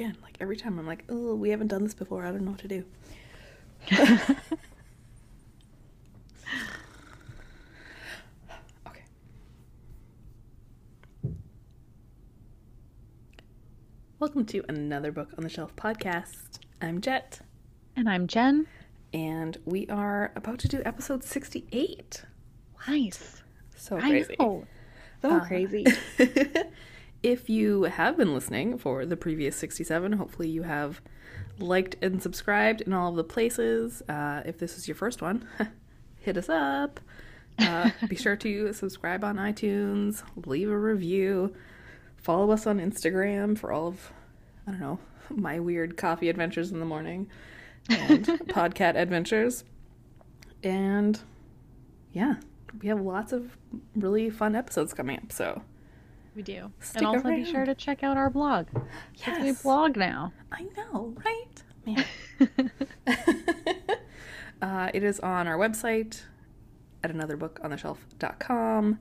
again, like every time I'm like, oh, we haven't done this before. I don't know what to do. okay. Welcome to another Book on the Shelf podcast. I'm Jet, And I'm Jen. and we are about to do episode 68. Nice. So I crazy. know. So Uh, crazy. if you have been listening for the previous 67, hopefully you have liked and subscribed in all of the places. Uh, if this is your first one, hit us up. Uh, be sure to subscribe on iTunes, leave a review, follow us on Instagram for all of, I don't know, my weird coffee adventures in the morning and podcat adventures. And yeah, we have lots of really fun episodes coming up. So We do. Stick and also be sure to check out our blog. 'Cause We blog now. I know, right? Man. uh, it is on our website at anotherbookontheshelf.com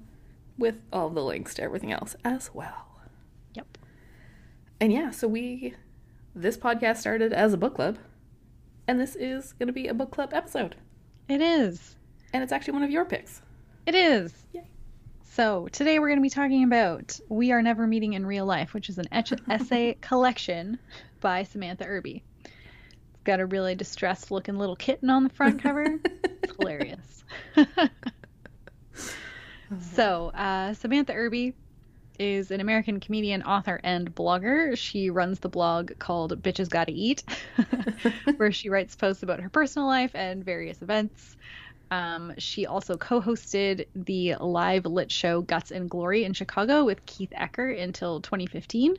with all the links to everything else as well. Yep. And yeah, so we, this podcast started as a book club, and this is going to be a book club episode. It is. And it's actually one of your picks. It is. Yay. So today we're going to be talking about We Are Never Meeting in Real Life, which is an etch- essay collection by Samantha Irby. It's got a really distressed looking little kitten on the front cover. It's hilarious. so, uh, Samantha Irby is an American comedian, author, and blogger. She runs the blog called Bitches Gotta Eat, where she writes posts about her personal life and various events. Um, she also co hosted the live lit show Guts and Glory in Chicago with Keith Ecker until 2015.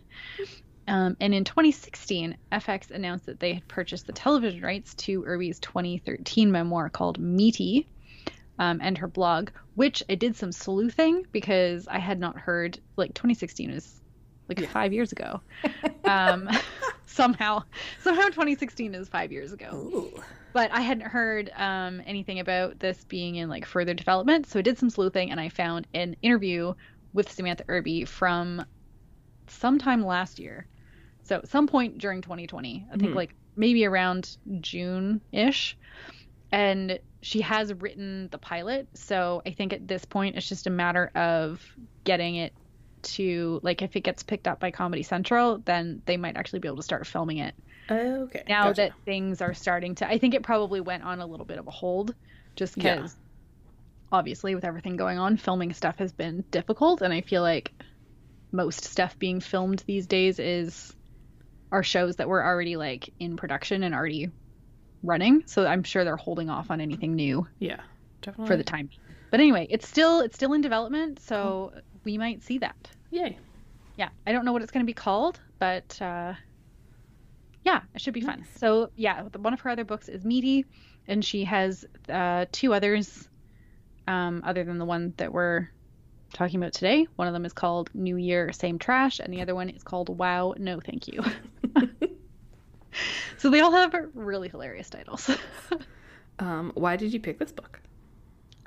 Um, and in 2016, FX announced that they had purchased the television rights to Irby's 2013 memoir called Meaty um, and her blog, which I did some sleuthing because I had not heard, like, 2016 is like Yeah. five years ago. Um, somehow, somehow 2016 is five years ago Ooh. But I hadn't heard um, anything about this being in like further development. So I did some sleuthing and I found an interview with Samantha Irby from sometime last year. So some point during 2020, I think Mhm. like maybe around June ish. And she has written the pilot. So I think at this point it's just a matter of getting it to like if it gets picked up by Comedy Central, then they might actually be able to start filming it Okay. now gotcha. that things are starting to i think it probably went on a little bit of a hold just Yeah. because obviously with everything going on filming stuff has been difficult and i feel like most stuff being filmed these days is are shows that were already like in production and already running so i'm sure they're holding off on anything new Yeah, definitely. for the time but anyway it's still it's still in development so we might see that Yay. yeah i don't know what it's going to be called but uh yeah it should be fun. So yeah one of her other books is meaty and she has uh two others um other than the one that we're talking about today. One of them is called new year same trash and the other one is called wow no thank you. So they all have really hilarious titles. Um, why did you pick this book?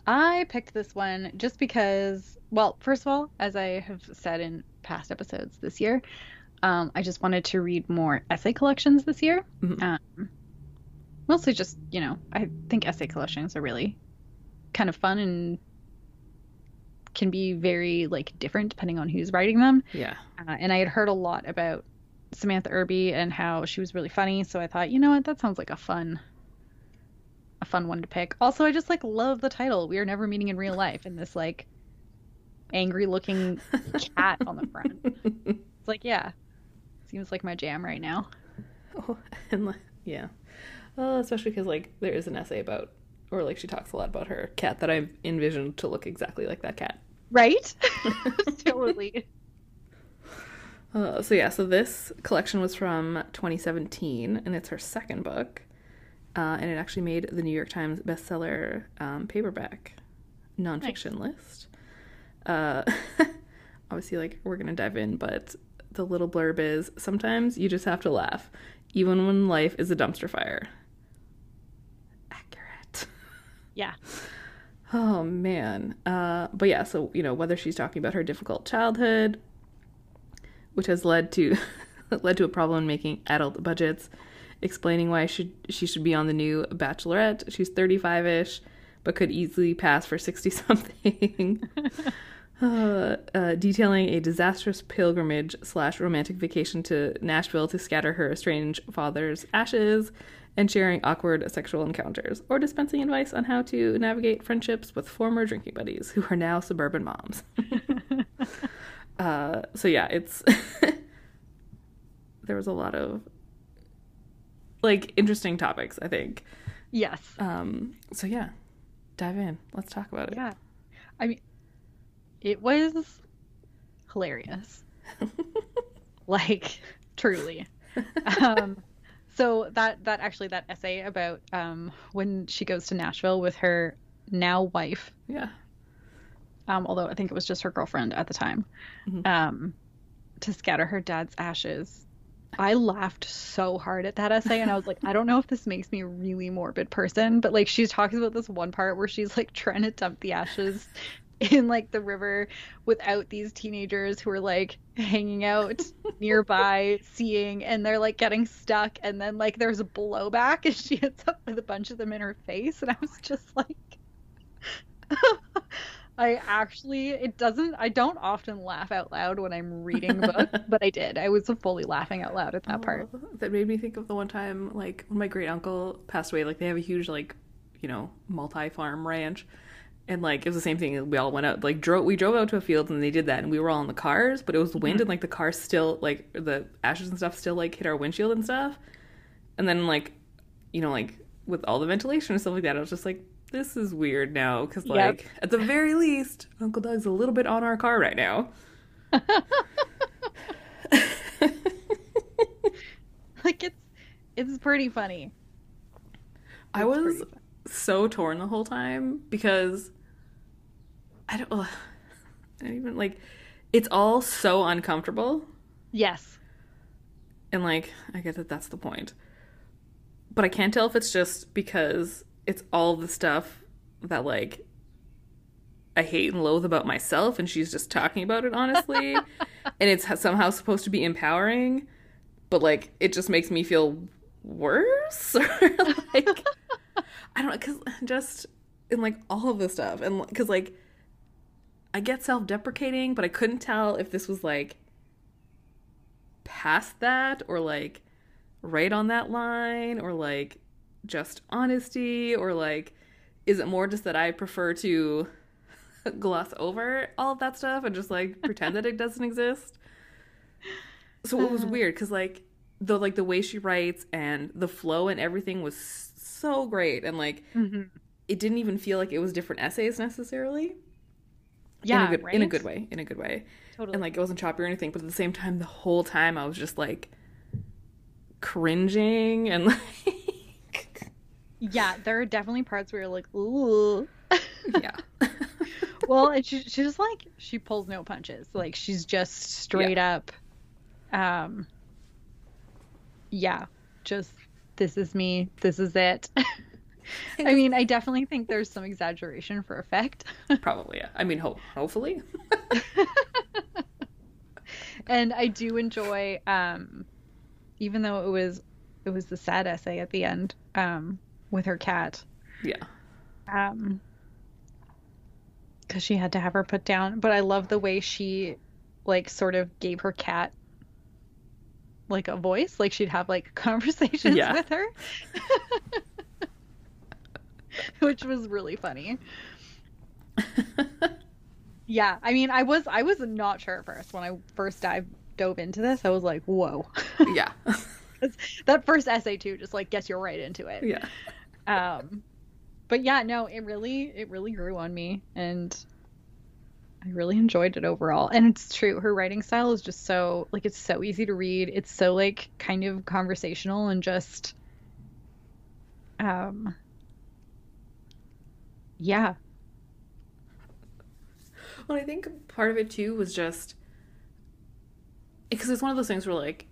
I picked this one just because, well, first of all, as I have said in past episodes this year, um, I just wanted to read more essay collections this year. Mhm. Um, mostly just, you know, I think essay collections are really kind of fun and can be very like different depending on who's writing them. Yeah. Uh, and I had heard a lot about Samantha Irby and how she was really funny, so I thought, you know what, that sounds like a fun a fun one to pick. Also, I just like love the title. We are never meeting in real life and this like angry looking cat on the front. It's like, yeah. Seems like my jam right now. Oh, and like, yeah. Well, especially because like there is an essay about, or like she talks a lot about her cat that I've envisioned to look exactly like that cat. Right? totally. Uh, so yeah, so this collection was from 2017, and it's her second book, uh, and it actually made the New York Times bestseller um, paperback nonfiction list. Uh, obviously, like we're gonna dive in, but the little blurb is sometimes you just have to laugh, even when life is a dumpster fire. Accurate. Yeah. Oh man. Uh, but yeah, so you know whether she's talking about her difficult childhood, which has led to led to a problem in making adult budgets, explaining why she, she should be on the new Bachelorette. She's 35 ish, but could easily pass for 60 something. uh, uh, detailing a disastrous pilgrimage slash romantic vacation to Nashville to scatter her estranged father's ashes, and sharing awkward sexual encounters, or dispensing advice on how to navigate friendships with former drinking buddies who are now suburban moms. uh, so yeah, it's there was a lot of like interesting topics. I think. Yes. Um. So yeah, dive in. Let's talk about it. Yeah. I mean, it was hilarious. like truly. Um so that that actually that essay about um when she goes to Nashville with her now wife. Yeah. Um although I think it was just her girlfriend at the time. Mm-hmm. Um to scatter her dad's ashes. I laughed so hard at that essay and I was like, I don't know if this makes me a really morbid person, but like she's talking about this one part where she's like trying to dump the ashes in like the river without these teenagers who are like hanging out nearby seeing and they're like getting stuck and then like there's a blowback and she hits up with a bunch of them in her face and I was just like I actually it doesn't I don't often laugh out loud when I'm reading a book, but I did. I was fully laughing out loud at that oh, part. That made me think of the one time like when my great uncle passed away, like they have a huge like, you know, multi farm ranch and like it was the same thing. We all went out, like drove. We drove out to a field, and they did that, and we were all in the cars, but it was wind, mm-hmm. and like the cars still, like the ashes and stuff, still like hit our windshield and stuff. And then like, you know, like with all the ventilation and stuff like that, I was just like, this is weird now, because like yep. at the very least, Uncle Doug's a little bit on our car right now. like it's it's pretty funny. It's I was so torn the whole time because I don't, I don't even like it's all so uncomfortable. Yes. And like I get that that's the point. But I can't tell if it's just because it's all the stuff that like I hate and loathe about myself and she's just talking about it honestly and it's somehow supposed to be empowering but like it just makes me feel worse like I don't know, because just in like all of this stuff, and because like I get self deprecating, but I couldn't tell if this was like past that or like right on that line or like just honesty or like is it more just that I prefer to gloss over all of that stuff and just like pretend that it doesn't exist? So it was uh. weird because like the like the way she writes and the flow and everything was so great. And like mm-hmm. it didn't even feel like it was different essays necessarily. Yeah in a good, right? in a good way in a good way. Totally. and like it wasn't choppy or anything but at the same time the whole time i was just like cringing and like yeah there are definitely parts where you're like ooh. Yeah. Well and she, she's just like she pulls no punches. Like she's just straight yeah. up um yeah just this is me, this is it. I mean, I definitely think there's some exaggeration for effect. Probably, yeah. I mean, ho- hopefully. and I do enjoy, um, even though it was it was the sad essay at the end um, with her cat. Yeah. Um, because she had to have her put down. But I love the way she, like, sort of gave her cat like a voice like she'd have like conversations yeah. with her. Which was really funny. Yeah i mean i was i was not sure at first. When i first dive dove into this i was like whoa. Yeah. That first essay too just like gets you right into it. Yeah. Um but yeah no it really it really grew on me. And I really enjoyed it overall. And it's true, her writing style is just so like it's so easy to read. It's so like kind of conversational and just um yeah. Well, I think part of it too was just because it's one of those things where like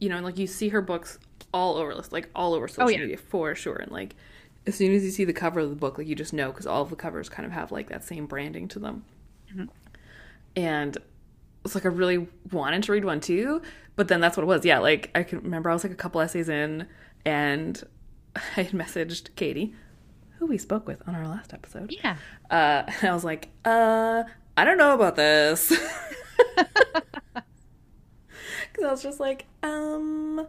you know, like you see her books all over like all over social oh, yeah. media for sure and like as soon as you see the cover of the book like you just know because all of the covers kind of have like that same branding to them Mm-hmm. And it's like I really wanted to read one too, but then that's what it was. Yeah, like I can remember I was like a couple essays in and I had messaged Katie, who we spoke with on our last episode. Yeah. Uh, and I was like, uh, I don't know about this. Because I was just like, um,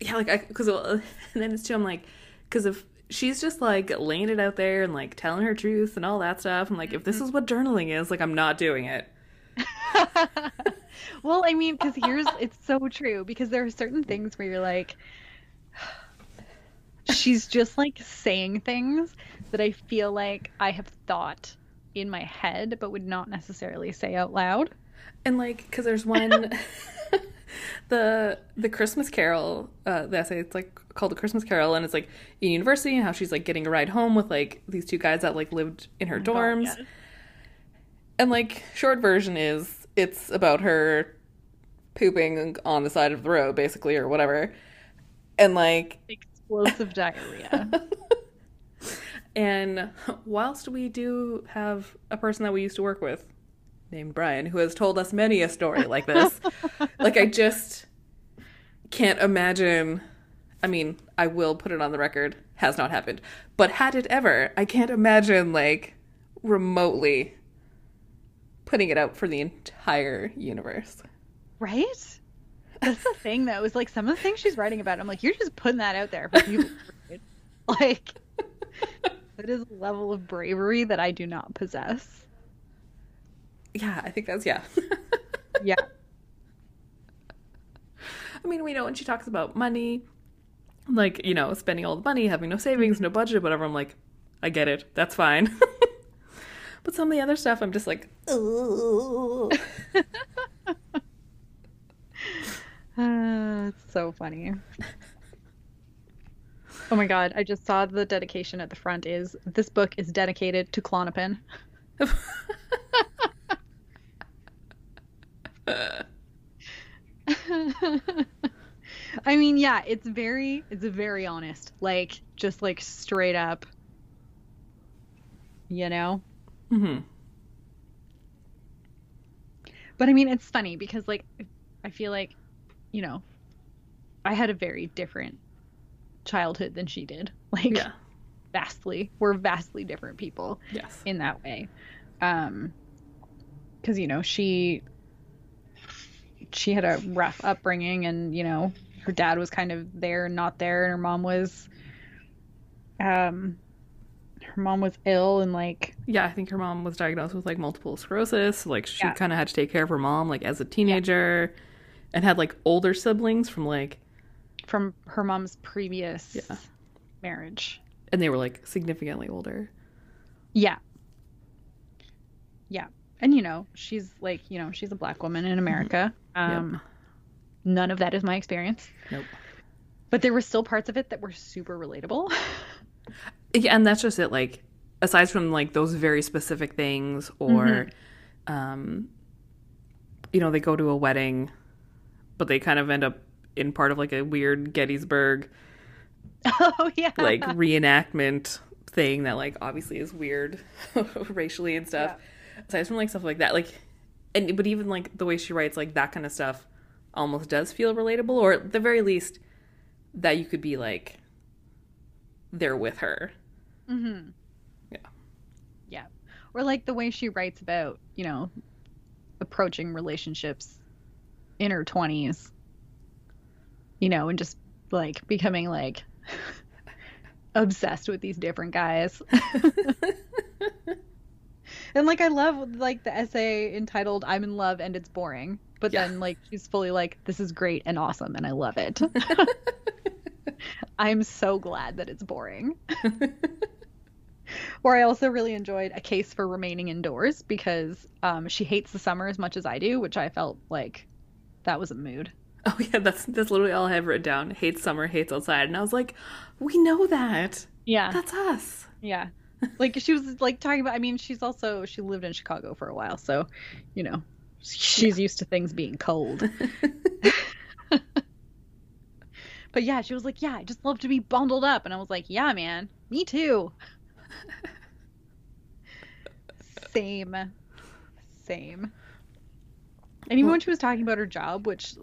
yeah, like, I, because, and then it's too, I'm like, because if she's just like laying it out there and like telling her truth and all that stuff, I'm like, if this mm-hmm. is what journaling is, like, I'm not doing it. well, I mean, because here's, it's so true, because there are certain things where you're like, she's just like saying things that I feel like I have thought in my head, but would not necessarily say out loud. And like, because there's one, the the Christmas Carol, uh, the essay. It's like called the Christmas Carol, and it's like in university and how she's like getting a ride home with like these two guys that like lived in her dorms. God, yes. And like, short version is it's about her pooping on the side of the road, basically, or whatever. And like, Explosive diarrhea. and whilst we do have a person that we used to work with named Brian who has told us many a story like this, like, I just can't imagine. I mean, I will put it on the record, has not happened. But had it ever, I can't imagine, like, remotely putting it out for the entire universe. Right? That's the thing, though. Is like some of the things she's writing about. I'm like, you're just putting that out there for people. like, that is a level of bravery that I do not possess. Yeah, I think that's, yeah. Yeah. I mean, we know when she talks about money, like, you know, spending all the money, having no savings, no budget, whatever. I'm like, I get it. That's fine. but some of the other stuff, I'm just like, Ugh. Uh, it's so funny. Oh my god, I just saw the dedication at the front is this book is dedicated to Klonopin. I mean, yeah, it's very it's very honest. Like just like straight up you know? hmm But I mean, it's funny because like I feel like, you know, I had a very different childhood than she did. Like Yeah. vastly. We're vastly different people Yes. in that way. Um cuz you know, she she had a rough upbringing and, you know, her dad was kind of there and not there and her mom was um her mom was ill and like Yeah, I think her mom was diagnosed with like multiple sclerosis. Like she Yeah. kind of had to take care of her mom like as a teenager and had like older siblings from like from her mom's previous Yeah. marriage. and they were like significantly older. Yeah. Yeah. And you know, she's like, you know, she's a black woman in America. Um none of that is my experience. Nope. But there were still parts of it that were super relatable. Yeah, and that's just it. Like, aside from like those very specific things, or, Mm-hmm. um, you know, they go to a wedding, but they kind of end up in part of like a weird Gettysburg oh yeah. like reenactment thing that like obviously is weird racially and stuff. Aside from like stuff like that, like, and but even like the way she writes, like that kind of stuff, almost does feel relatable, or at the very least, that you could be like there with her. Mm-hmm. Yeah. Yeah. Or like the way she writes about, you know, approaching relationships in her 20s. You know, and just like becoming like obsessed with these different guys. And like I love like the essay entitled "I'm in love and it's boring," but Yeah. then like she's fully like, "This is great and awesome and I love it." I'm so glad that it's boring. Or I also really enjoyed a case for remaining indoors because um, she hates the summer as much as I do, which I felt like that was a mood. Oh yeah, that's that's literally all I have written down. Hates summer, hates outside, and I was like, we know that. Yeah, That's us. yeah. Like she was like talking about. I mean, she's also she lived in Chicago for a while, so you know she's used to things being cold. But yeah, she was like, "Yeah, I just love to be bundled up," and I was like, "Yeah, man, me too." Same, same. And even when she was talking about her job, which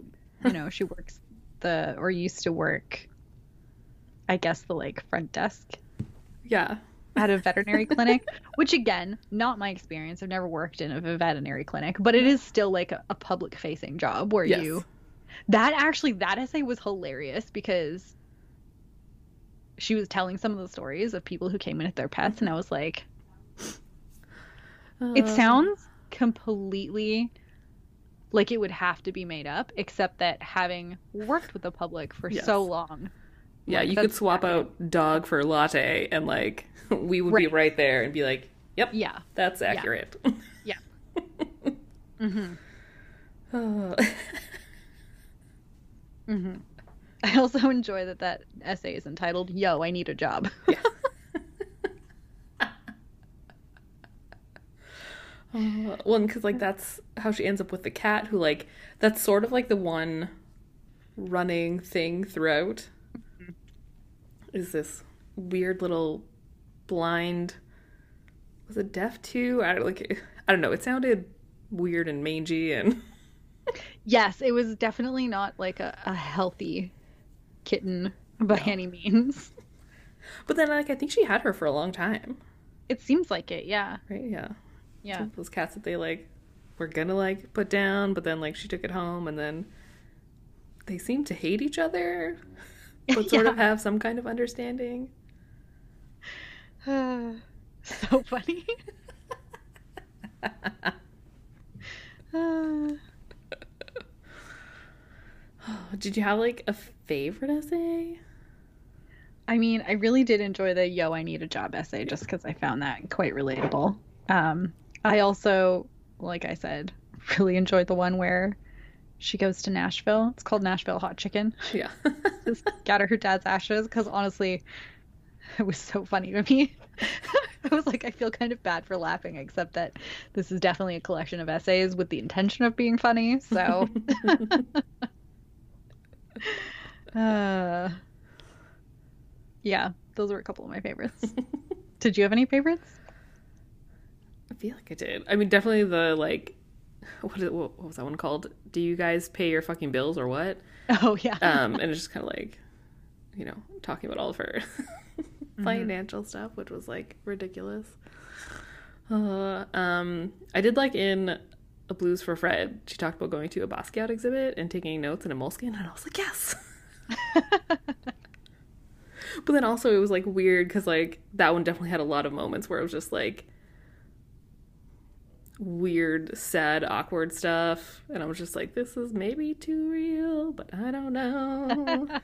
you know she works the or used to work, I guess the like front desk Yeah. At a veterinary clinic, which again, not my experience. I've never worked in a veterinary clinic, but it is still like a, a public facing job where Yes. you that actually that essay was hilarious because she was telling some of the stories of people who came in with their pets and I was like, it Uh, sounds completely like it would have to be made up, except that having worked with the public for Yes. so long. Yeah, you could swap out dog for latte and like we would be Right. right there and be like, "Yep, Yeah. that's accurate." Yeah. hmm Uh, hmm I also enjoy that that essay is entitled "Yo, I Need a Job." yeah. Uh, well, because like that's how she ends up with the cat, who like that's sort of like the one running thing throughout. Is this weird little blind? Was it deaf too? I don't like. I don't know. It sounded weird and mangy and yes, it was definitely not like a, a healthy kitten by No. any means. But then, like, I think she had her for a long time, It seems like it, yeah. right? Yeah. Yeah. Those cats that they like were gonna like put down, but then like she took it home, and then they seem to hate each other, but sort of have some kind of understanding. so funny. Uh, Did you have like a favorite essay? I mean, I really did enjoy the "Yo, I need a job" essay just because I found that quite relatable. Um, I also, like I said, really enjoyed the one where she goes to Nashville. It's called Nashville Hot Chicken. Yeah. to scatter her dad's ashes because honestly, it was so funny to me. I was like, I feel kind of bad for laughing, except that this is definitely a collection of essays with the intention of being funny. So, uh, yeah, those were a couple of my favorites. Did you have any favorites? I feel like I did. I mean, definitely the like, what is what was that one called? Do you guys pay your fucking bills or what? Oh yeah. Um, and it's just kind of like, you know, talking about all of her financial stuff, which was like ridiculous. Uh, um, I did like in a Blues for Fred. She talked about going to a Basquiat exhibit and taking notes in a moleskin, and I was like, yes. But then also it was like weird because like that one definitely had a lot of moments where it was just like weird, sad, awkward stuff, and I was just like, this is maybe too real, but I don't know.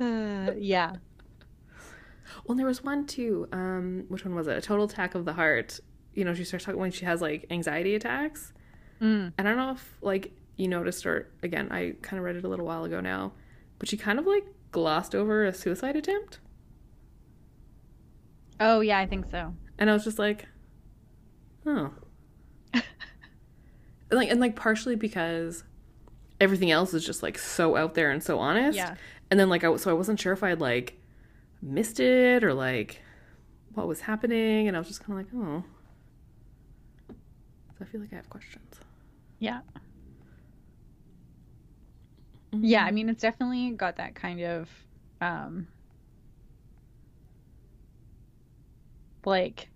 Uh, yeah. well, there was one too. Um, which one was it? A total attack of the heart. You know, she starts talking when she has like anxiety attacks. Mm. And I don't know if like you noticed or again, I kind of read it a little while ago now, but she kind of like glossed over a suicide attempt. Oh yeah, I think so. And I was just like, oh. and like and like partially because everything else is just like so out there and so honest. Yeah. And then like I so I wasn't sure if I'd like missed it or like what was happening and I was just kind of like, oh. So I feel like I have questions. Yeah. Yeah, I mean it's definitely got that kind of um like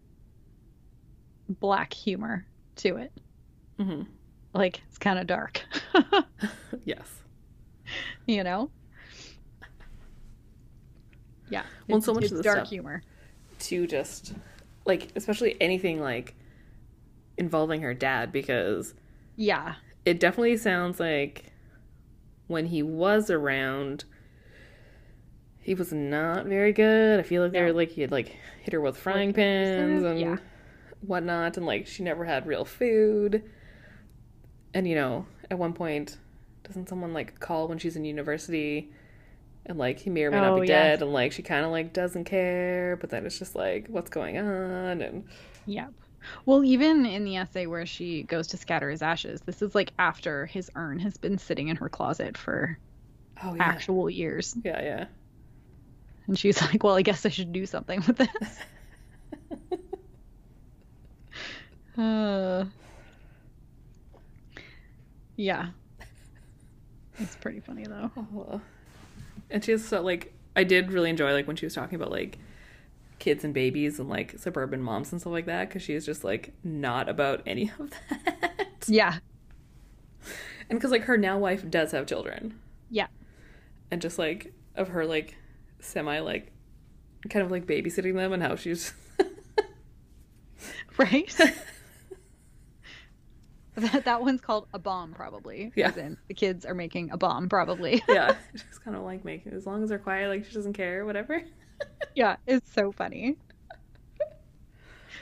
black humor to it. hmm Like it's kind of dark. Yes. you know? Yeah. Well, so much of the dark humor. To just like especially anything like involving her dad because Yeah. it definitely sounds like when he was around he was not very good. I feel like they No. were like he had like hit her with frying Like, pans and Yeah. whatnot and like she never had real food. And you know, at one point doesn't someone like call when she's in university and like he may or may not Oh, be yes. dead and like she kind of like doesn't care but then it's just like what's going on and Yep. Well, even in the essay where she goes to scatter his ashes, this is like after his urn has been sitting in her closet for oh yeah actual years. yeah yeah And she's like, well, I guess I should do something with this. Uh, yeah. It's pretty funny though. Oh. And she's so like I did really enjoy like when she was talking about like kids and babies and like suburban moms and stuff like that because she is just like not about any of that. Yeah. And because like her now wife does have children Yeah. and just like of her like semi like kind of like babysitting them and how she's Right? that, that one's called a bomb, probably. Yeah. The kids are making a bomb, probably. yeah she's kind of like making as long as they're quiet like she doesn't care whatever. yeah, it's so funny.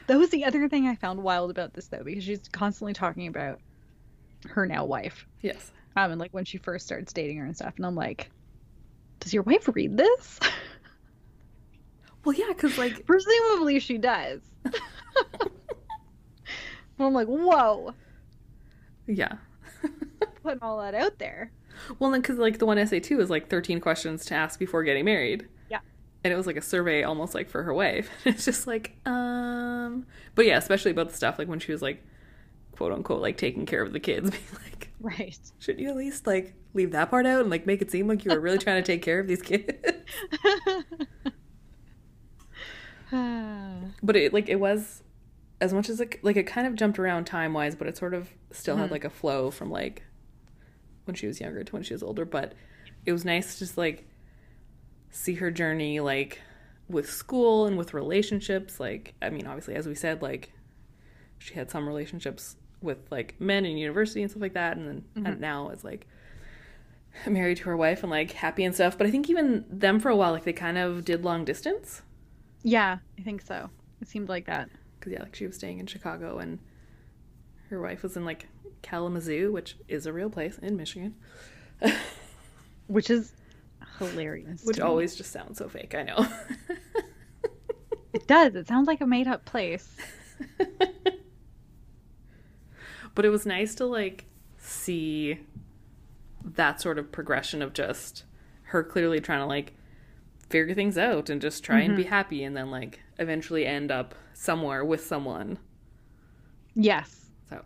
That was the other thing I found wild about this, though, because she's constantly talking about her now wife. yes. Um, and like when she first starts dating her and stuff, and I'm like, does your wife read this? Well, yeah, because like Presumably she does. I'm like, whoa, yeah. putting all that out there. Well, then because like the one essay too is like thirteen questions to ask before getting married. Yeah. And it was like a survey almost like for her wife. It's just like, um but yeah, especially about the stuff like when she was like quote unquote like taking care of the kids, being like, Right. should you at least like leave that part out and like make it seem like you were really trying to take care of these kids? but it like it was as much as it like it kind of jumped around time wise, but it sort of still had Mhm. like a flow from like when she was younger to when she was older. But it was nice to just like see her journey like with school and with relationships. Like I mean, obviously as we said, like she had some relationships with like men in university and stuff like that, and then and Mhm. now it's like married to her wife and like happy and stuff. But I think even them for a while, like they kind of did long distance. yeah, I think so. It seemed like that. because yeah, like she was staying in Chicago and her wife was in like Kalamazoo, which is a real place in Michigan, Which is hilarious. which me. always just sounds so fake. I know. It does. It sounds like a made up place. but it was nice to like see that sort of progression of just her clearly trying to like figure things out and just try and be mm-hmm. happy and then like eventually end up somewhere with someone. Yes. So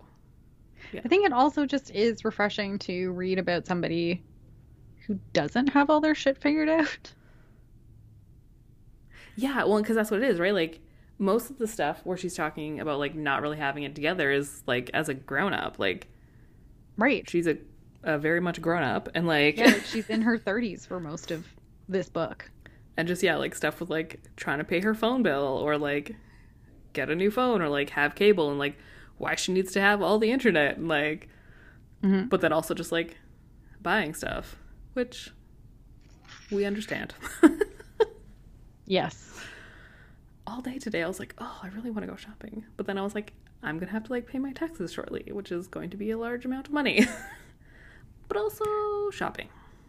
I think it also just is refreshing to read about somebody who doesn't have all their shit figured out. Yeah, well, because that's what it is, right? Like most of the stuff where she's talking about like not really having it together is like as a grown up. Like Right. she's a, a very much grown up, and like Yeah, like she's in her 30s for most of this book. and just yeah, like stuff with like trying to pay her phone bill or like get a new phone or like have cable and like why she needs to have all the internet and like, Mhm. but then also just like buying stuff, which we understand. Yes. All day today I was like, oh, I really want to go shopping. But then I was like, I'm going to have to like pay my taxes shortly, which is going to be a large amount of money. but also shopping.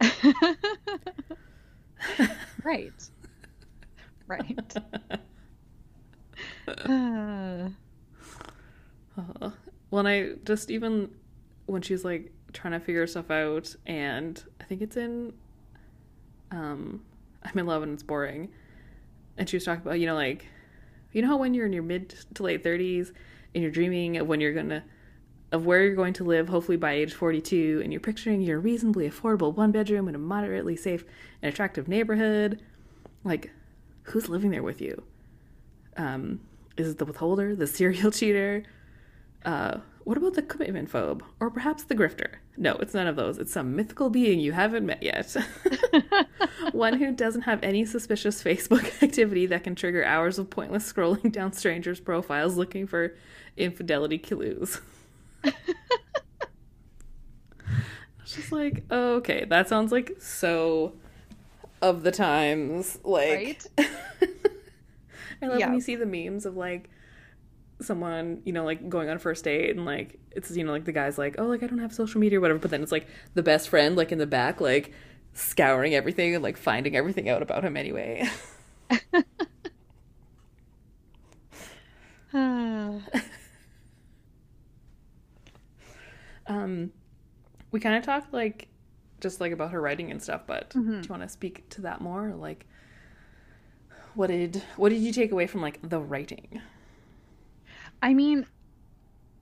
right. Right. Uh, Uh, when I just even when she's like trying to figure stuff out and I think it's in um I'm in love and it's boring. And she was talking about, you know, like you know how when you're in your mid to late thirties and you're dreaming of when you're gonna of where you're going to live, hopefully by age 42, and you're picturing your reasonably affordable one bedroom in a moderately safe and attractive neighborhood. Like, who's living there with you? Um, is it the withholder, the serial cheater? Uh, what about the commitment phobe? Or perhaps the grifter? No, it's none of those. It's some mythical being you haven't met yet. One who doesn't have any suspicious Facebook activity that can trigger hours of pointless scrolling down strangers' profiles looking for infidelity clues. It's just like, okay, that sounds like so of the times. Like, I love Yeah. when you see the memes of like someone, you know, like going on a first date and like it's you know like the guy's like, oh, like I don't have social media or whatever, but then it's like the best friend like in the back like scouring everything and like finding everything out about him anyway. um, we kind of talked like just like about her writing and stuff, but do you want to speak to that more? Like, what did what did you take away from like the writing? I mean,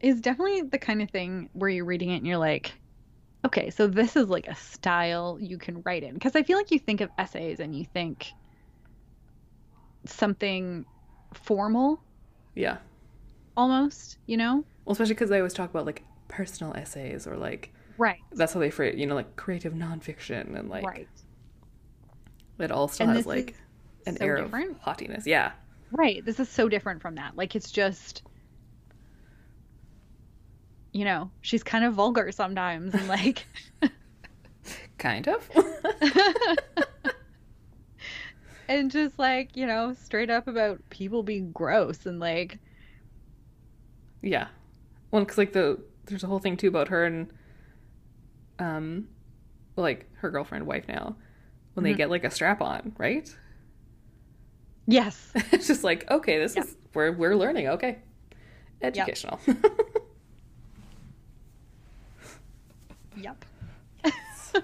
is definitely the kind of thing where you're reading it and you're like, okay, so this is like a style you can write in. Because I feel like you think of essays and you think something formal Yeah. almost, you know? Well, especially because I always talk about like personal essays or like Right. that's how they phrase, you know, like creative nonfiction and like right. it all still And has like an so air different. of haughtiness. Yeah. Right. This is so different from that. Like it's just you know, she's kind of vulgar sometimes and like Kind of. and just like, you know, straight up about people being gross and like yeah. Well, because like the there's a whole thing too about her and um, like her girlfriend, wife now, when they Mhm. get like a strap on, right? yes. it's just like okay, this Yeah. is we're we're learning. Okay, educational. Yep.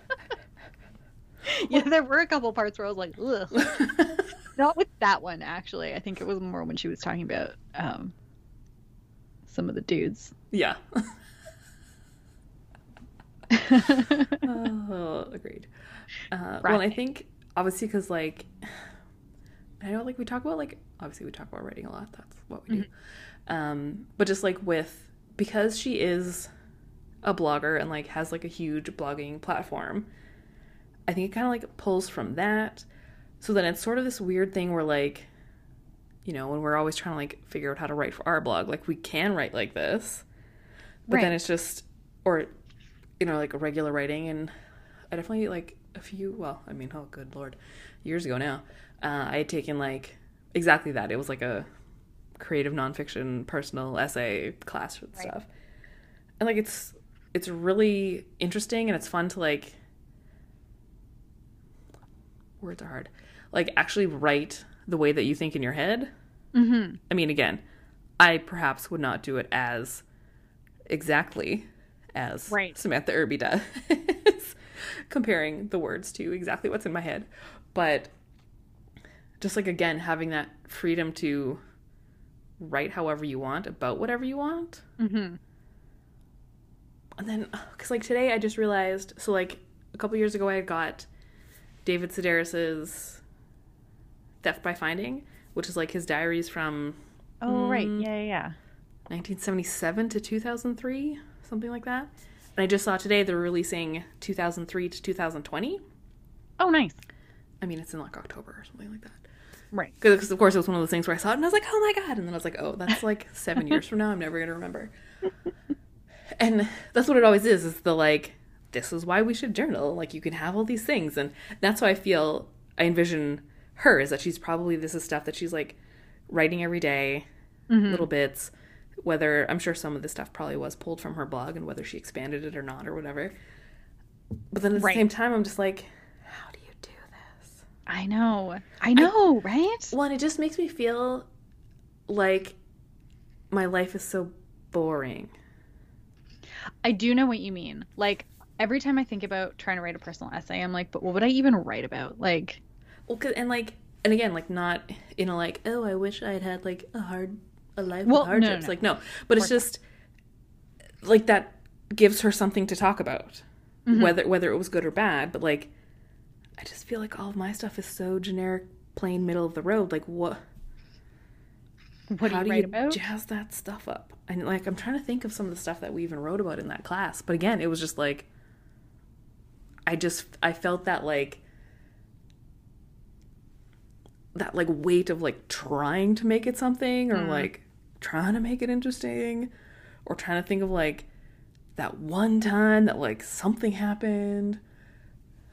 yeah, there were a couple parts where I was like, ugh. Not with that one, actually. I think it was more when she was talking about um, some of the dudes. yeah. oh, agreed. Uh, well, I think obviously because like I know like we talk about like obviously we talk about writing a lot. That's what we do. Um, but just like with because she is a blogger and like has like a huge blogging platform, I think it kind of like pulls from that. So then it's sort of this weird thing where like you know when we're always trying to like figure out how to write for our blog, like we can write like this, but then it's just or you know like regular writing and I definitely like a few well I mean oh good lord years ago now uh, I had taken like exactly that it was like a creative nonfiction personal essay class and Right. stuff and like it's it's really interesting and it's fun to like words are hard like actually write the way that you think in your head Mm-hmm. I mean, again, I perhaps would not do it as exactly as Right. Samantha Irby does, comparing the words to exactly what's in my head. But just like, again, having that freedom to write however you want about whatever you want. Mm-hmm. And then, because like today I just realized, so like a couple years ago I got David Sedaris's Theft by Finding, which is like his diaries from Oh, right. Mm. Yeah, yeah, yeah. 1977 to 2003, something like that. And I just saw today they're releasing 2003 to 2020. Oh, nice. I mean, it's in like October or something like that. Right. Because of course it was one of those things where I saw it and I was like, oh my god, and then I was like, oh, that's like seven years from now. I'm never gonna remember. And that's what it always is. Is the like, this is why we should journal. Like you can have all these things, and that's why I feel I envision her is that she's probably this is stuff that she's like writing every day, Mhm. little bits. Whether I'm sure some of this stuff probably was pulled from her blog, and whether she expanded it or not or whatever. But then at the same time, I'm just like, how do you do this? I know. I know, right? Well, and it just makes me feel like my life is so boring. I do know what you mean. Like, every time I think about trying to write a personal essay, I'm like, but what would I even write about? Like, Well, 'cause- and like, and again, like not in a like, oh, I wish I had had like a hard a life Well, with no, no, hardships. no. Like no, but it's just like that gives her something to talk about, Mhm. whether whether it was good or bad. But like, I just feel like all of my stuff is so generic, plain middle of the road. Like what? What do how you do write you about? jazz that stuff up? And like, I'm trying to think of some of the stuff that we even wrote about in that class. But again, it was just like, I just I felt that like that like weight of like trying to make it something or Mm. like trying to make it interesting or trying to think of like that one time that like something happened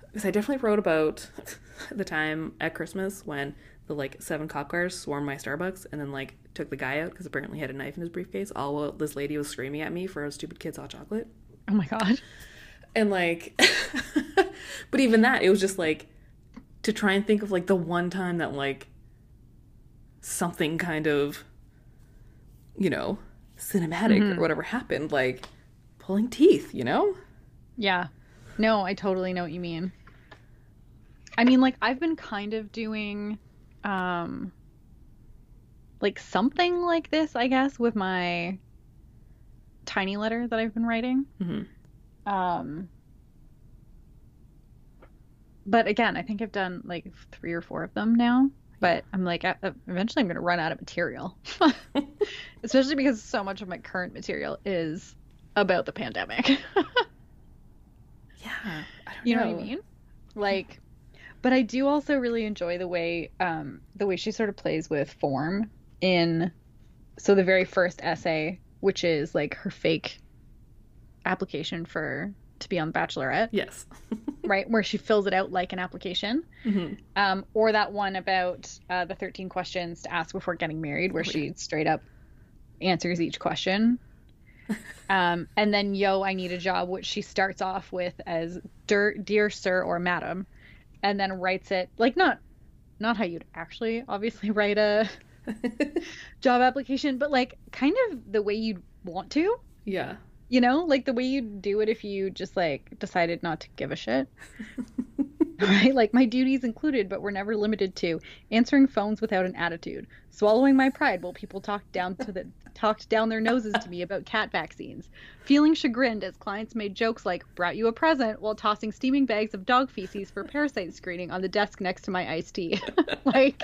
because i definitely wrote about the time at christmas when the like seven cop cars swarmed my starbucks and then like took the guy out because apparently he had a knife in his briefcase all while this lady was screaming at me for a stupid kid's hot chocolate Oh my god. and like but even that it was just like to try and think of like the one time that like something kind of you know cinematic Mhm. or whatever happened like pulling teeth you know Yeah. No, I totally know what you mean. I mean, like I've been kind of doing um like something like this, I guess, with my tiny letter that I've been writing. hmm Um, but again, I think I've done like three or four of them now. But I'm like, uh, eventually I'm going to run out of material, especially because so much of my current material is about the pandemic. Yeah. I don't you know what I mean? Like, but I do also really enjoy the way, um, the way she sort of plays with form in. So the very first essay, which is like her fake application for to be on The Bachelorette, Yes. right, where she fills it out like an application, hmm um, or that one about uh, the 13 questions to ask before getting married, where Oh, she straight up answers each question. Um, and then yo, I need a job, which she starts off with as dear, dear sir or madam, and then writes it like not not how you'd actually obviously write a job application, but like kind of the way you'd want to, yeah. you know, like the way you'd do it if you just like decided not to give a shit. right? Like my duties included, but were never limited to answering phones without an attitude, swallowing my pride while people talked down to the talked down their noses to me about cat vaccines, feeling chagrined as clients made jokes like "brought you a present" while tossing steaming bags of dog feces for parasite screening on the desk next to my iced tea, like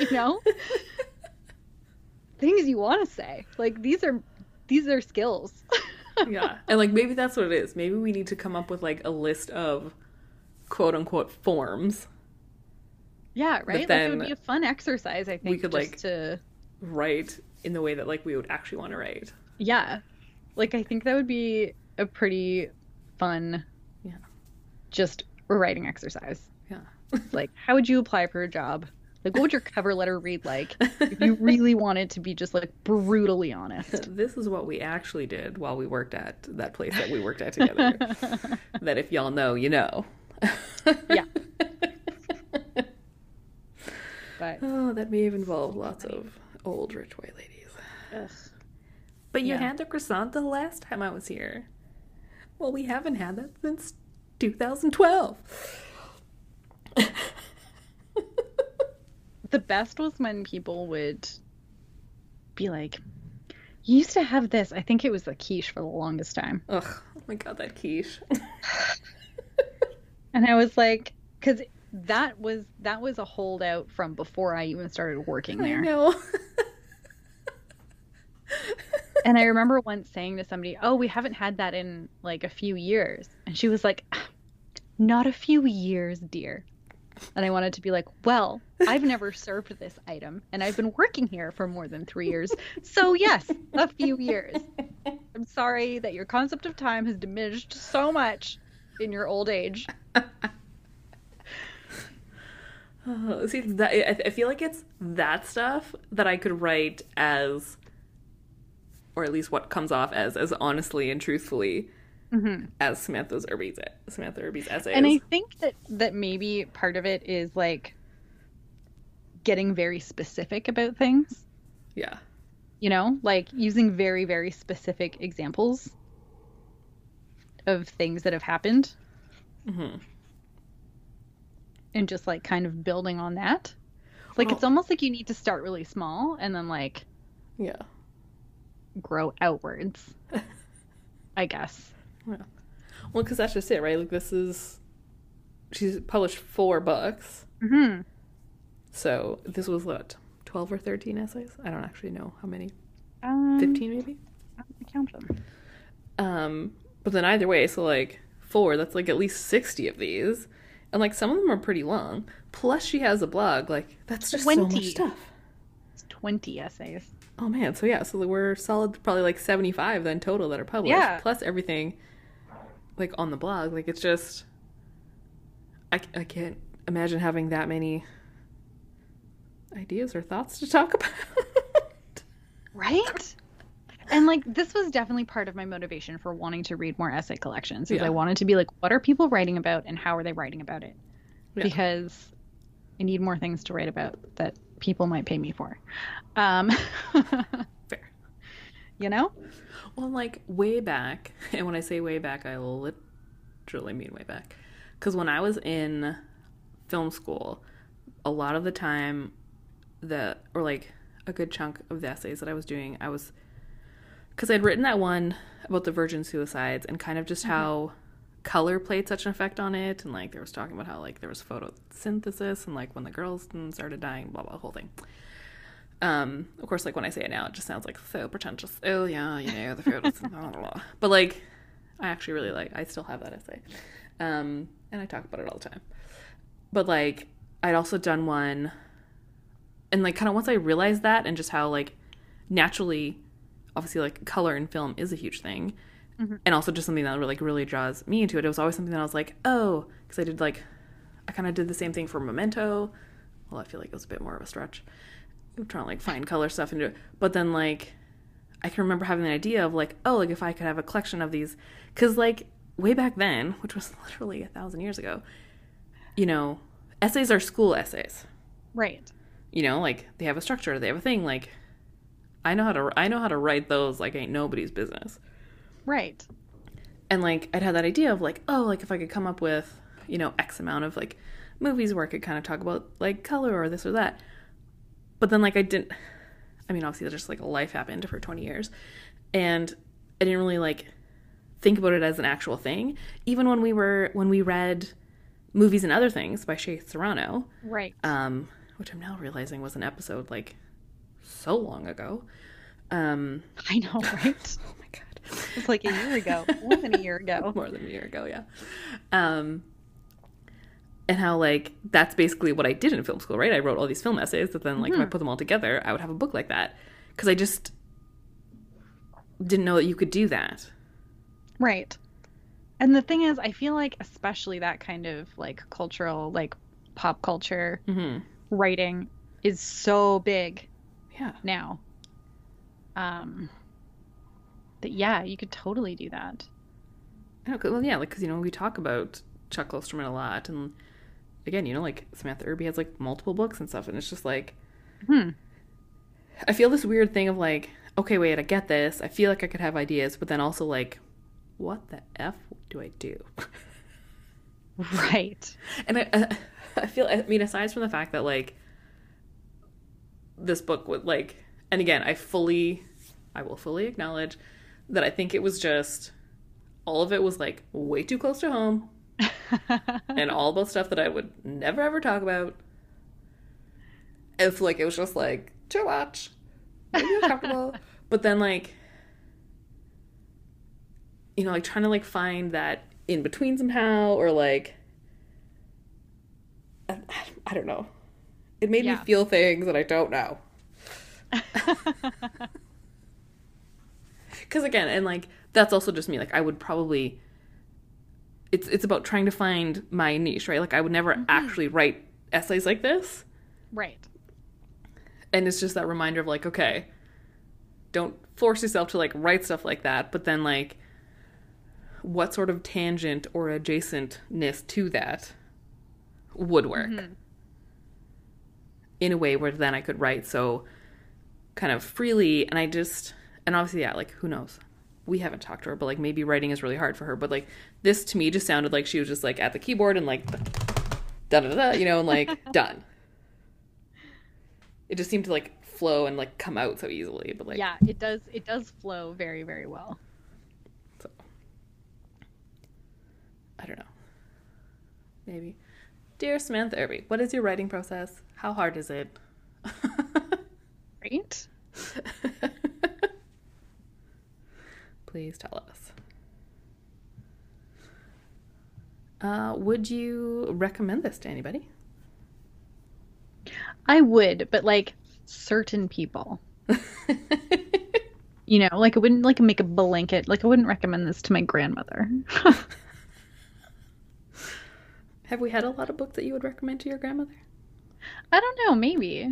you know, things you want to say. Like these are these are skills. yeah. And like maybe that's what it is. Maybe we need to come up with like a list of quote unquote forms, Yeah, right. like it would be a fun exercise. I think we could, just like- to write in the way that like we would actually want to write. yeah, like I think that would be a pretty fun, Yeah. just writing exercise. Yeah. Like, how would you apply for a job? Like, what would your cover letter read like if you really wanted to be just like brutally honest? this is what we actually did while we worked at that place that we worked at together. that if y'all know, you know. Yeah. But Oh, that may have involved lots of old rich white ladies. ugh. But you Yeah. had the croissant the last time I was here. Well, we haven't had that since 2012. the best was when people would be like, "You used to have this." I think it was the quiche for the longest time. Ugh, oh my god, that quiche. And I was like, because that was that was a holdout from before I even started working I there. know. And I remember once saying to somebody, "Oh, we haven't had that in like a few years," and she was like, "Ah, "Not a few years, dear." And I wanted to be like, "Well, I've never served this item, and I've been working here for more than three years, so yes, a few years." I'm sorry that your concept of time has diminished so much in your old age. Oh, see, that, I, I feel like it's that stuff that I could write as, or at least what comes off as, as honestly and truthfully mm-hmm. as Samantha's Irby's Samantha Irby's essays. And I think that that maybe part of it is like getting very specific about things, yeah, you know, like using very very specific examples of things that have happened hmm and just like kind of building on that. Like it's almost like you need to start really small and then like yeah, grow outwards. I guess. well, because that's just it, right? Like this is, she's published four books, Mhm. so this was what twelve or thirteen essays. I don't actually know how many. Um, Fifteen maybe. I'm gonna count them. Um, but then either way, so like four, that's like at least 60 of these. And like some of them are pretty long. Plus she has a blog. Like that's just so much stuff. It's 20 essays. Oh man, so yeah, so we're solid probably like 75 then total that are published. Yeah. Plus everything like on the blog. Like it's just I, I can't imagine having that many ideas or thoughts to talk about. Right? And like this was definitely part of my motivation for wanting to read more essay collections. Is Yeah. I wanted to be like, what are people writing about and how are they writing about it? Yeah. Because I need more things to write about that people might pay me for. Um Fair. you know? Well, like way back, and when I say way back, I literally mean way back. Because when I was in film school, a lot of the time, the or like a good chunk of the essays that I was doing, I was because I'd written that one about the virgin suicides and kind of just Mm-hmm. how color played such an effect on it, and like there was talking about how like there was photosynthesis and like when the girls started dying, blah blah, the whole thing. Um, of course, like when I say it now, it just sounds like so pretentious. Oh yeah, you know the photosynthesis, blah, blah, blah. But like, I actually really like. I still have that essay, um, and I talk about it all the time. But like, I'd also done one, and like kind of once I realized that and just how like naturally, obviously like color in film is a huge thing, mm-hmm. and also just something that really, like really draws me into it. It was always something that I was like, oh, because I did like, I kind of did the same thing for Memento. Well, I feel like it was a bit more of a stretch. I'm trying to like find color stuff into it, but then like, I can remember having the idea of like, oh, like if I could have a collection of these, because like way back then, which was literally a thousand years ago, you know, essays are school essays. Right. You know, like they have a structure, they have a thing. Like, I know how to I know how to write those like ain't nobody's business. Right. And like I'd had that idea of like, oh, like if I could come up with, you know, X amount of like movies where I could kind of talk about like color or this or that. But then like I didn't I mean, obviously just like life happened for 20 years. And I didn't really like think about it as an actual thing. Even when we were when we read movies and other things by Shea Serrano, Right. um, which I'm now realizing was an episode like so long ago. Um, I know, right? oh my god. It's like a year ago, more than a year ago. more than a year ago, yeah. Um, and how like that's basically what I did in film school, right? I wrote all these film essays, but then like if I put them all together, I would have a book like that because I just didn't know that you could do that. Right. And the thing is, I feel like especially that kind of like cultural, like pop culture hmm writing is so big Yeah, now. Um that yeah, you could totally do that. I well, yeah, like because you know we talk about Chuck Klosterman a lot, and again, you know, like Samantha Irby has like multiple books and stuff, and it's just like Hmm. I feel this weird thing of like, okay, wait, I get this. I feel like I could have ideas, but then also like, what the f do I do? Right. And I, I feel, I mean, aside from the fact that like this book would like, and again, I fully, I will fully acknowledge that I think it was just all of it was like way too close to home and all about stuff that I would never ever talk about. It's like it was just like too much, maybe uncomfortable, but then like you know, like trying to like find that in between somehow, or like I, I don't know. It made Yeah. me feel things that I don't know. Because again, and like that's also just me. Like I would probably. It's it's about trying to find my niche, right? Like I would never mm-hmm. actually write essays like this, right. and it's just that reminder of like, okay, don't force yourself to like write stuff like that, but then like, what sort of tangent or adjacentness to that would work mm-hmm. In a way where then I could write so kind of freely, and I just and obviously yeah, like who knows. We haven't talked to her, but like maybe writing is really hard for her. But like this to me just sounded like she was just like at the keyboard and like da da da, you know, and like done. It just seemed to like flow and like come out so easily. But like yeah, it does it does flow very, very well. So, I don't know. Maybe. Dear Samantha Irby, what is your writing process? How hard is it? Right? Please tell us. Uh, would you recommend this to anybody? I would, but like certain people. You know, like I wouldn't like make a blanket. Like I wouldn't recommend this to my grandmother. Have we had a lot of books that you would recommend to your grandmother? I don't know, maybe.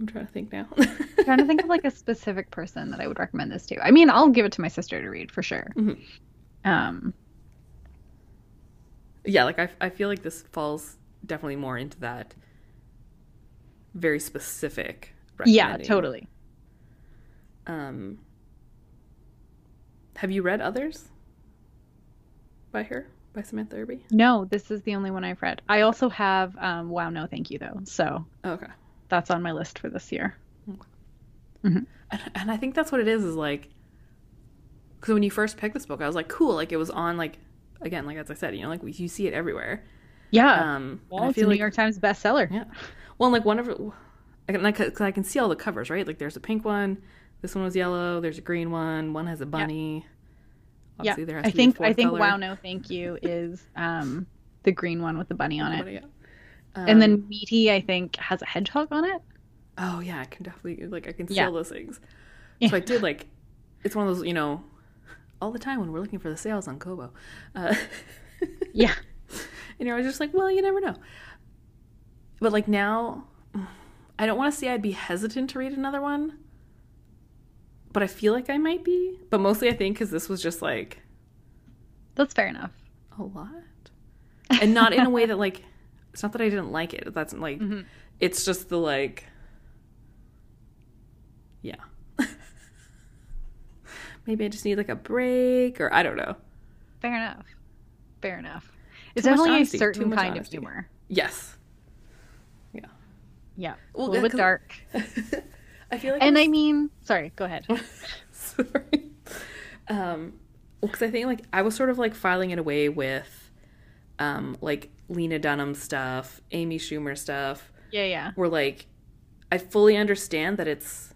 I'm trying to think now. I'm trying to think of like a specific person that I would recommend this to. I mean, I'll give it to my sister to read for sure. Mhm. Um, yeah, like I, I feel like this falls definitely more into that very specific. yeah, totally. Um, have you read others by her, by Samantha Irby? No, this is the only one I've read. I also have um, Wow, No, Thank You though. So Oh, okay. that's on my list for this year. and, and I think that's what it is. Is like because when you first picked this book, I was like, cool. Like it was on like again, like as I said, you know, like you see it everywhere. Yeah. Um, well, I it's a feel New York Times bestseller. yeah. Well, like one of it, I can like 'cause I can see all the covers, right? Like there's a pink one. This one was yellow. There's a green one. One has a bunny. Yeah. There has I to be a think I think. Wow No Thank You is um the green one with the bunny on it. Yeah. and Um, then Meaty I think has a hedgehog on it. Oh yeah, I can definitely like I can see Yeah. those things. Yeah. So I did like it's one of those you know all the time when we're looking for the sales on Kobo, uh, Yeah. and you're always just like, well, you never know. But like now, I don't want to say I'd be hesitant to read another one, but I feel like I might be. But mostly I think because this was just like That's fair enough. a lot, and not in a way that like it's not that I didn't like it. That's like Mhm. it's just the like yeah maybe i just need like a break or i don't know Fair enough. Fair enough. It's Too definitely a certain kind honesty. of humor. yes Yeah. Well, a little bit dark. i feel like And I mean, sorry, go ahead. sorry um because i think like i was sort of like filing it away with um like lena dunham stuff amy schumer stuff Yeah, yeah. where like I fully understand that it's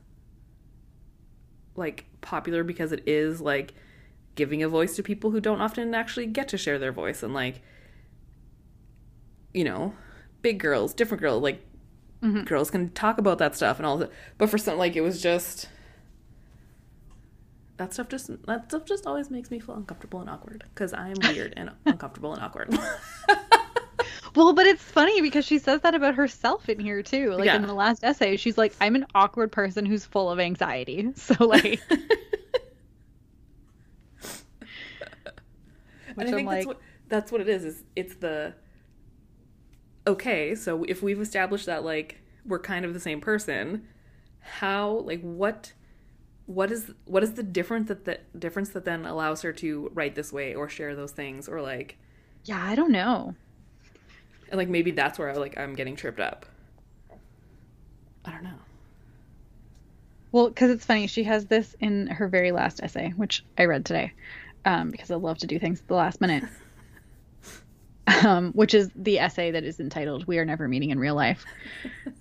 like popular because it is like giving a voice to people who don't often actually get to share their voice and like you know big girls different girls like Mhm. girls can talk about that stuff and all that but for some like it was just that stuff just that stuff just always makes me feel uncomfortable and awkward because i'm weird and uncomfortable and awkward Well, but it's funny because she says that about herself in here too. Like Yeah. in the last essay, she's like, "I'm an awkward person who's full of anxiety." So like, and which I I'm think like, that's what that's what it is. Is it's the okay. So if we've established that like we're kind of the same person, how like what what is what is the difference that the difference that then allows her to write this way or share those things or like yeah, I don't know. and like maybe that's where I like I'm getting tripped up. I don't know. Well, because it's funny, she has this in her very last essay, which I read today, um, because I love to do things at the last minute. Um, which is the essay that is entitled "We Are Never Meeting in Real Life."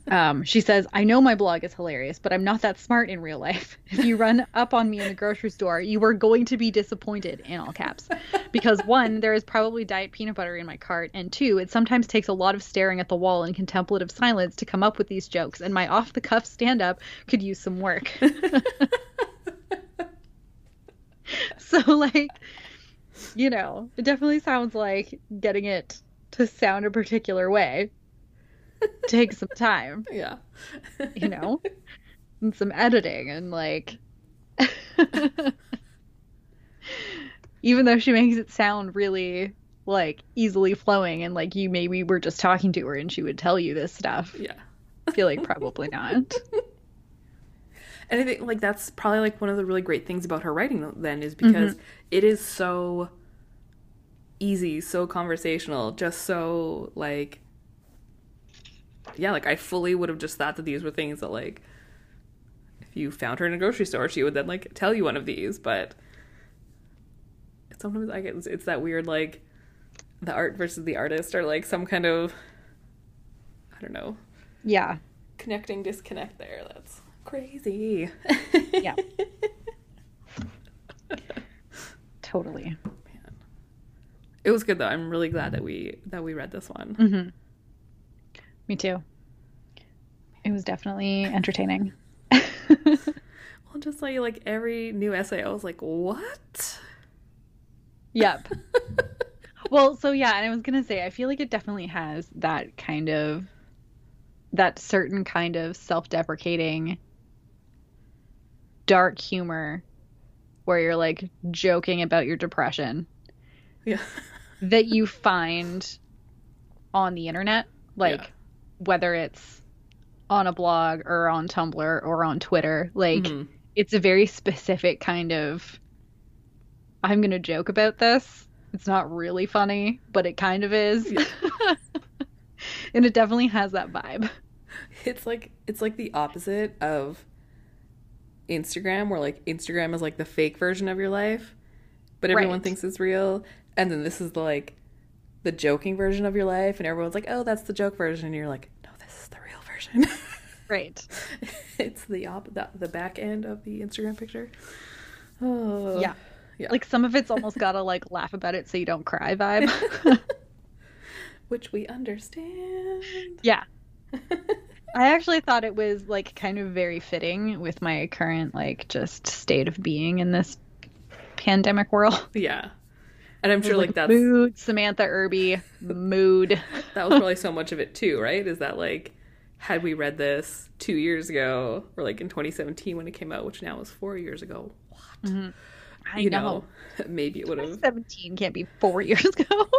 Um, she says, "I know my blog is hilarious, but I'm not that smart in real life. If you run up on me in the grocery store, you are going to be disappointed." In all caps, because one, there is probably diet peanut butter in my cart, and two, it sometimes takes a lot of staring at the wall and contemplative silence to come up with these jokes, and my off-the-cuff stand-up could use some work. so like you know it definitely sounds like getting it to sound a particular way takes some time Yeah. you know and some editing and like even though she makes it sound really like easily flowing and like you maybe were just talking to her and she would tell you this stuff yeah. i feel like probably not And I think like that's probably like one of the really great things about her writing then is because mm-hmm. it is so easy, so conversational, just so like yeah, like I fully would have just thought that these were things that like if you found her in a grocery store, she would then like tell you one of these, but it's sometimes I get it's, it's that weird like the art versus the artist or like some kind of I don't know, yeah connecting disconnect there. That's crazy. Yeah. totally Man. It was good though. I'm really glad that we that we read this one. hmm me too it was definitely entertaining Well, just like like every new essay, I was like, what? Yep. well, so yeah, and I was gonna say, I feel like it definitely has that kind of, that certain kind of self-deprecating, dark humor, where you're like joking about your depression yeah. that you find on the internet, like Yeah. whether it's on a blog or on Tumblr or on Twitter, like Mhm. it's a very specific kind of I'm going to joke about this. It's not really funny, but it kind of is. Yeah. and it definitely has that vibe. It's like it's like the opposite of Instagram, where like Instagram is like the fake version of your life, but everyone Right. thinks it's real, and then this is the like the joking version of your life, and everyone's like, "Oh, that's the joke version," and you're like, "No, this is the real version." Right. it's the op the, the back end of the Instagram picture. Oh, Yeah. yeah. Like some of it's almost gotta like laugh about it so you don't cry vibe. which we understand. yeah. I actually thought it was like kind of very fitting with my current like just state of being in this pandemic world. Yeah, and I'm sure like that's mood, Samantha Irby, mood. that was probably so much of it too, right? Is that like had we read this two years ago or like in 2017 when it came out, which now is four years ago, What? Mm-hmm. I you know. know, maybe it would have. 17 can't be four years ago.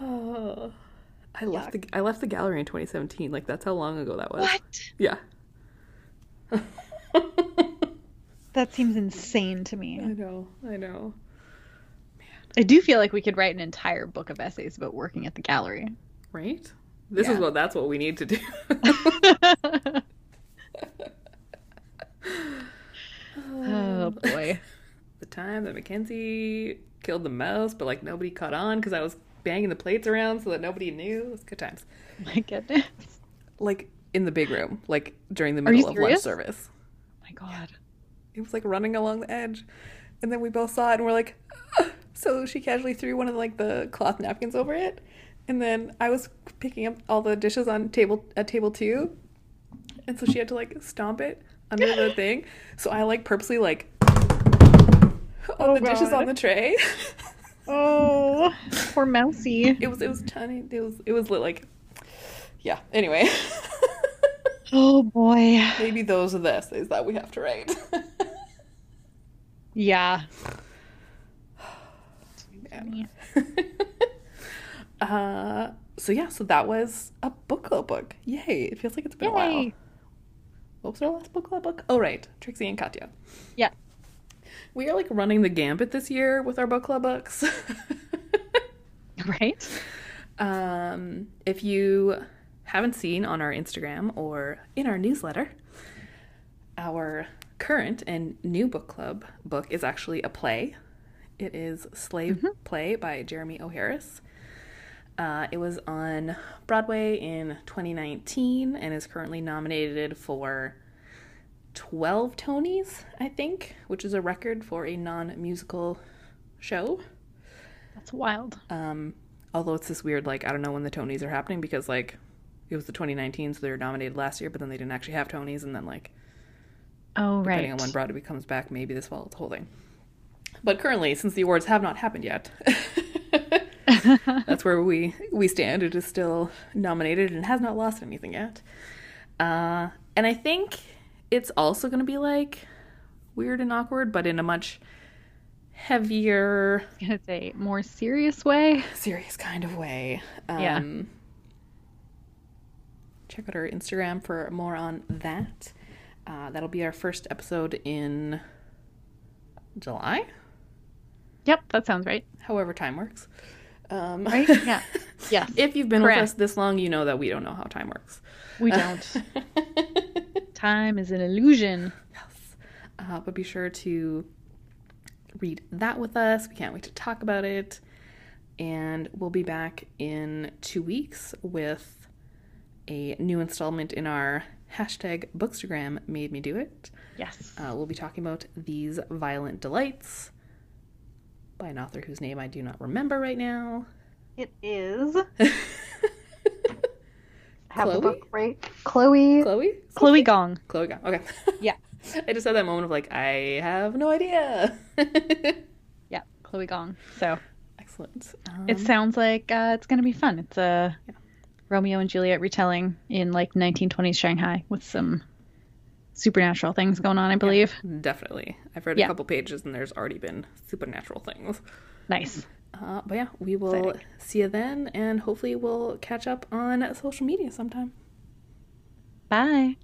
Oh, I left the I left the gallery in 2017. Like that's how long ago that was. what? Yeah. That seems insane to me. I know. I know. I do feel like we could write an entire book of essays about working at the gallery. Right. This is what that's what we need to do. oh boy. the time that Mackenzie killed the mouse, but like nobody caught on because I was banging the plates around so that nobody knew. It was good times. My goodness. Like in the big room, like during the middle of lunch service. my god. It was like running along the edge, and then we both saw it and we're like, "Ah." so she casually threw one of like the cloth napkins over it, and then I was picking up all the dishes on table at table two, and so she had to like stomp it under the thing. So I like purposely like on Oh, the dishes on the tray. Oh, poor Mousy. It was it was tiny. It was it was lit like yeah. Anyway, Oh boy. maybe those are the essays that we have to write. Yeah. Uh, so yeah, so that was a book club book. Yay! It feels like it's been a while. Yay. What was our last book club book? Oh right, Trixie and Katya. Yeah. We are like running the gambit this year with our book club books. Right? Um, if you haven't seen on our Instagram or in our newsletter, our current and new book club book is actually a play. It is Slave Play by Jeremy O. Harris. Uh, it was on Broadway in 2019 and is currently nominated for 12 Tonys, I think, which is a record for a non musical show. That's wild. Um, although it's this weird, like, I don't know when the Tonys are happening because, like, it was the 2019, so they were nominated last year, but then they didn't actually have Tonys, and then, like, Oh, depending right. on when Broadway comes back, maybe this fall, it's thing. But currently, since the awards have not happened yet, that's where we we stand. It is still nominated and has not lost anything yet. Uh, and I think it's also going to be like weird and awkward, but in a much heavier, gonna say more serious way. serious kind of way. Um, Yeah. Check out our Instagram for more on that. Uh, that'll be our first episode in July, Yep, that sounds right. however time works. Um, Right? Yeah. Yes. if you've been Correct. with us this long, you know that we don't know how time works. We don't. Time is an illusion. Yes. Uh, but be sure to read that with us. We can't wait to talk about it. And we'll be back in two weeks with a new installment in our hashtag Bookstagram made me do it. Yes. Uh, we'll be talking about These Violent Delights by an author whose name I do not remember right now. It is. Have Chloe? the book right. Chloe. Chloe? Chloe Gong. Chloe Gong. Okay. Yeah. I just had that moment of like, I have no idea. Yeah, Chloe Gong. So Excellent. Um, it sounds like uh, it's going to be fun. It's a Romeo and Juliet retelling in like 1920s Shanghai with some supernatural things going on, I believe. Definitely. I've read Yeah. a couple pages and there's already been supernatural things. Nice. Uh, but yeah, we will Exciting. see you then, and hopefully we'll catch up on social media sometime. Bye.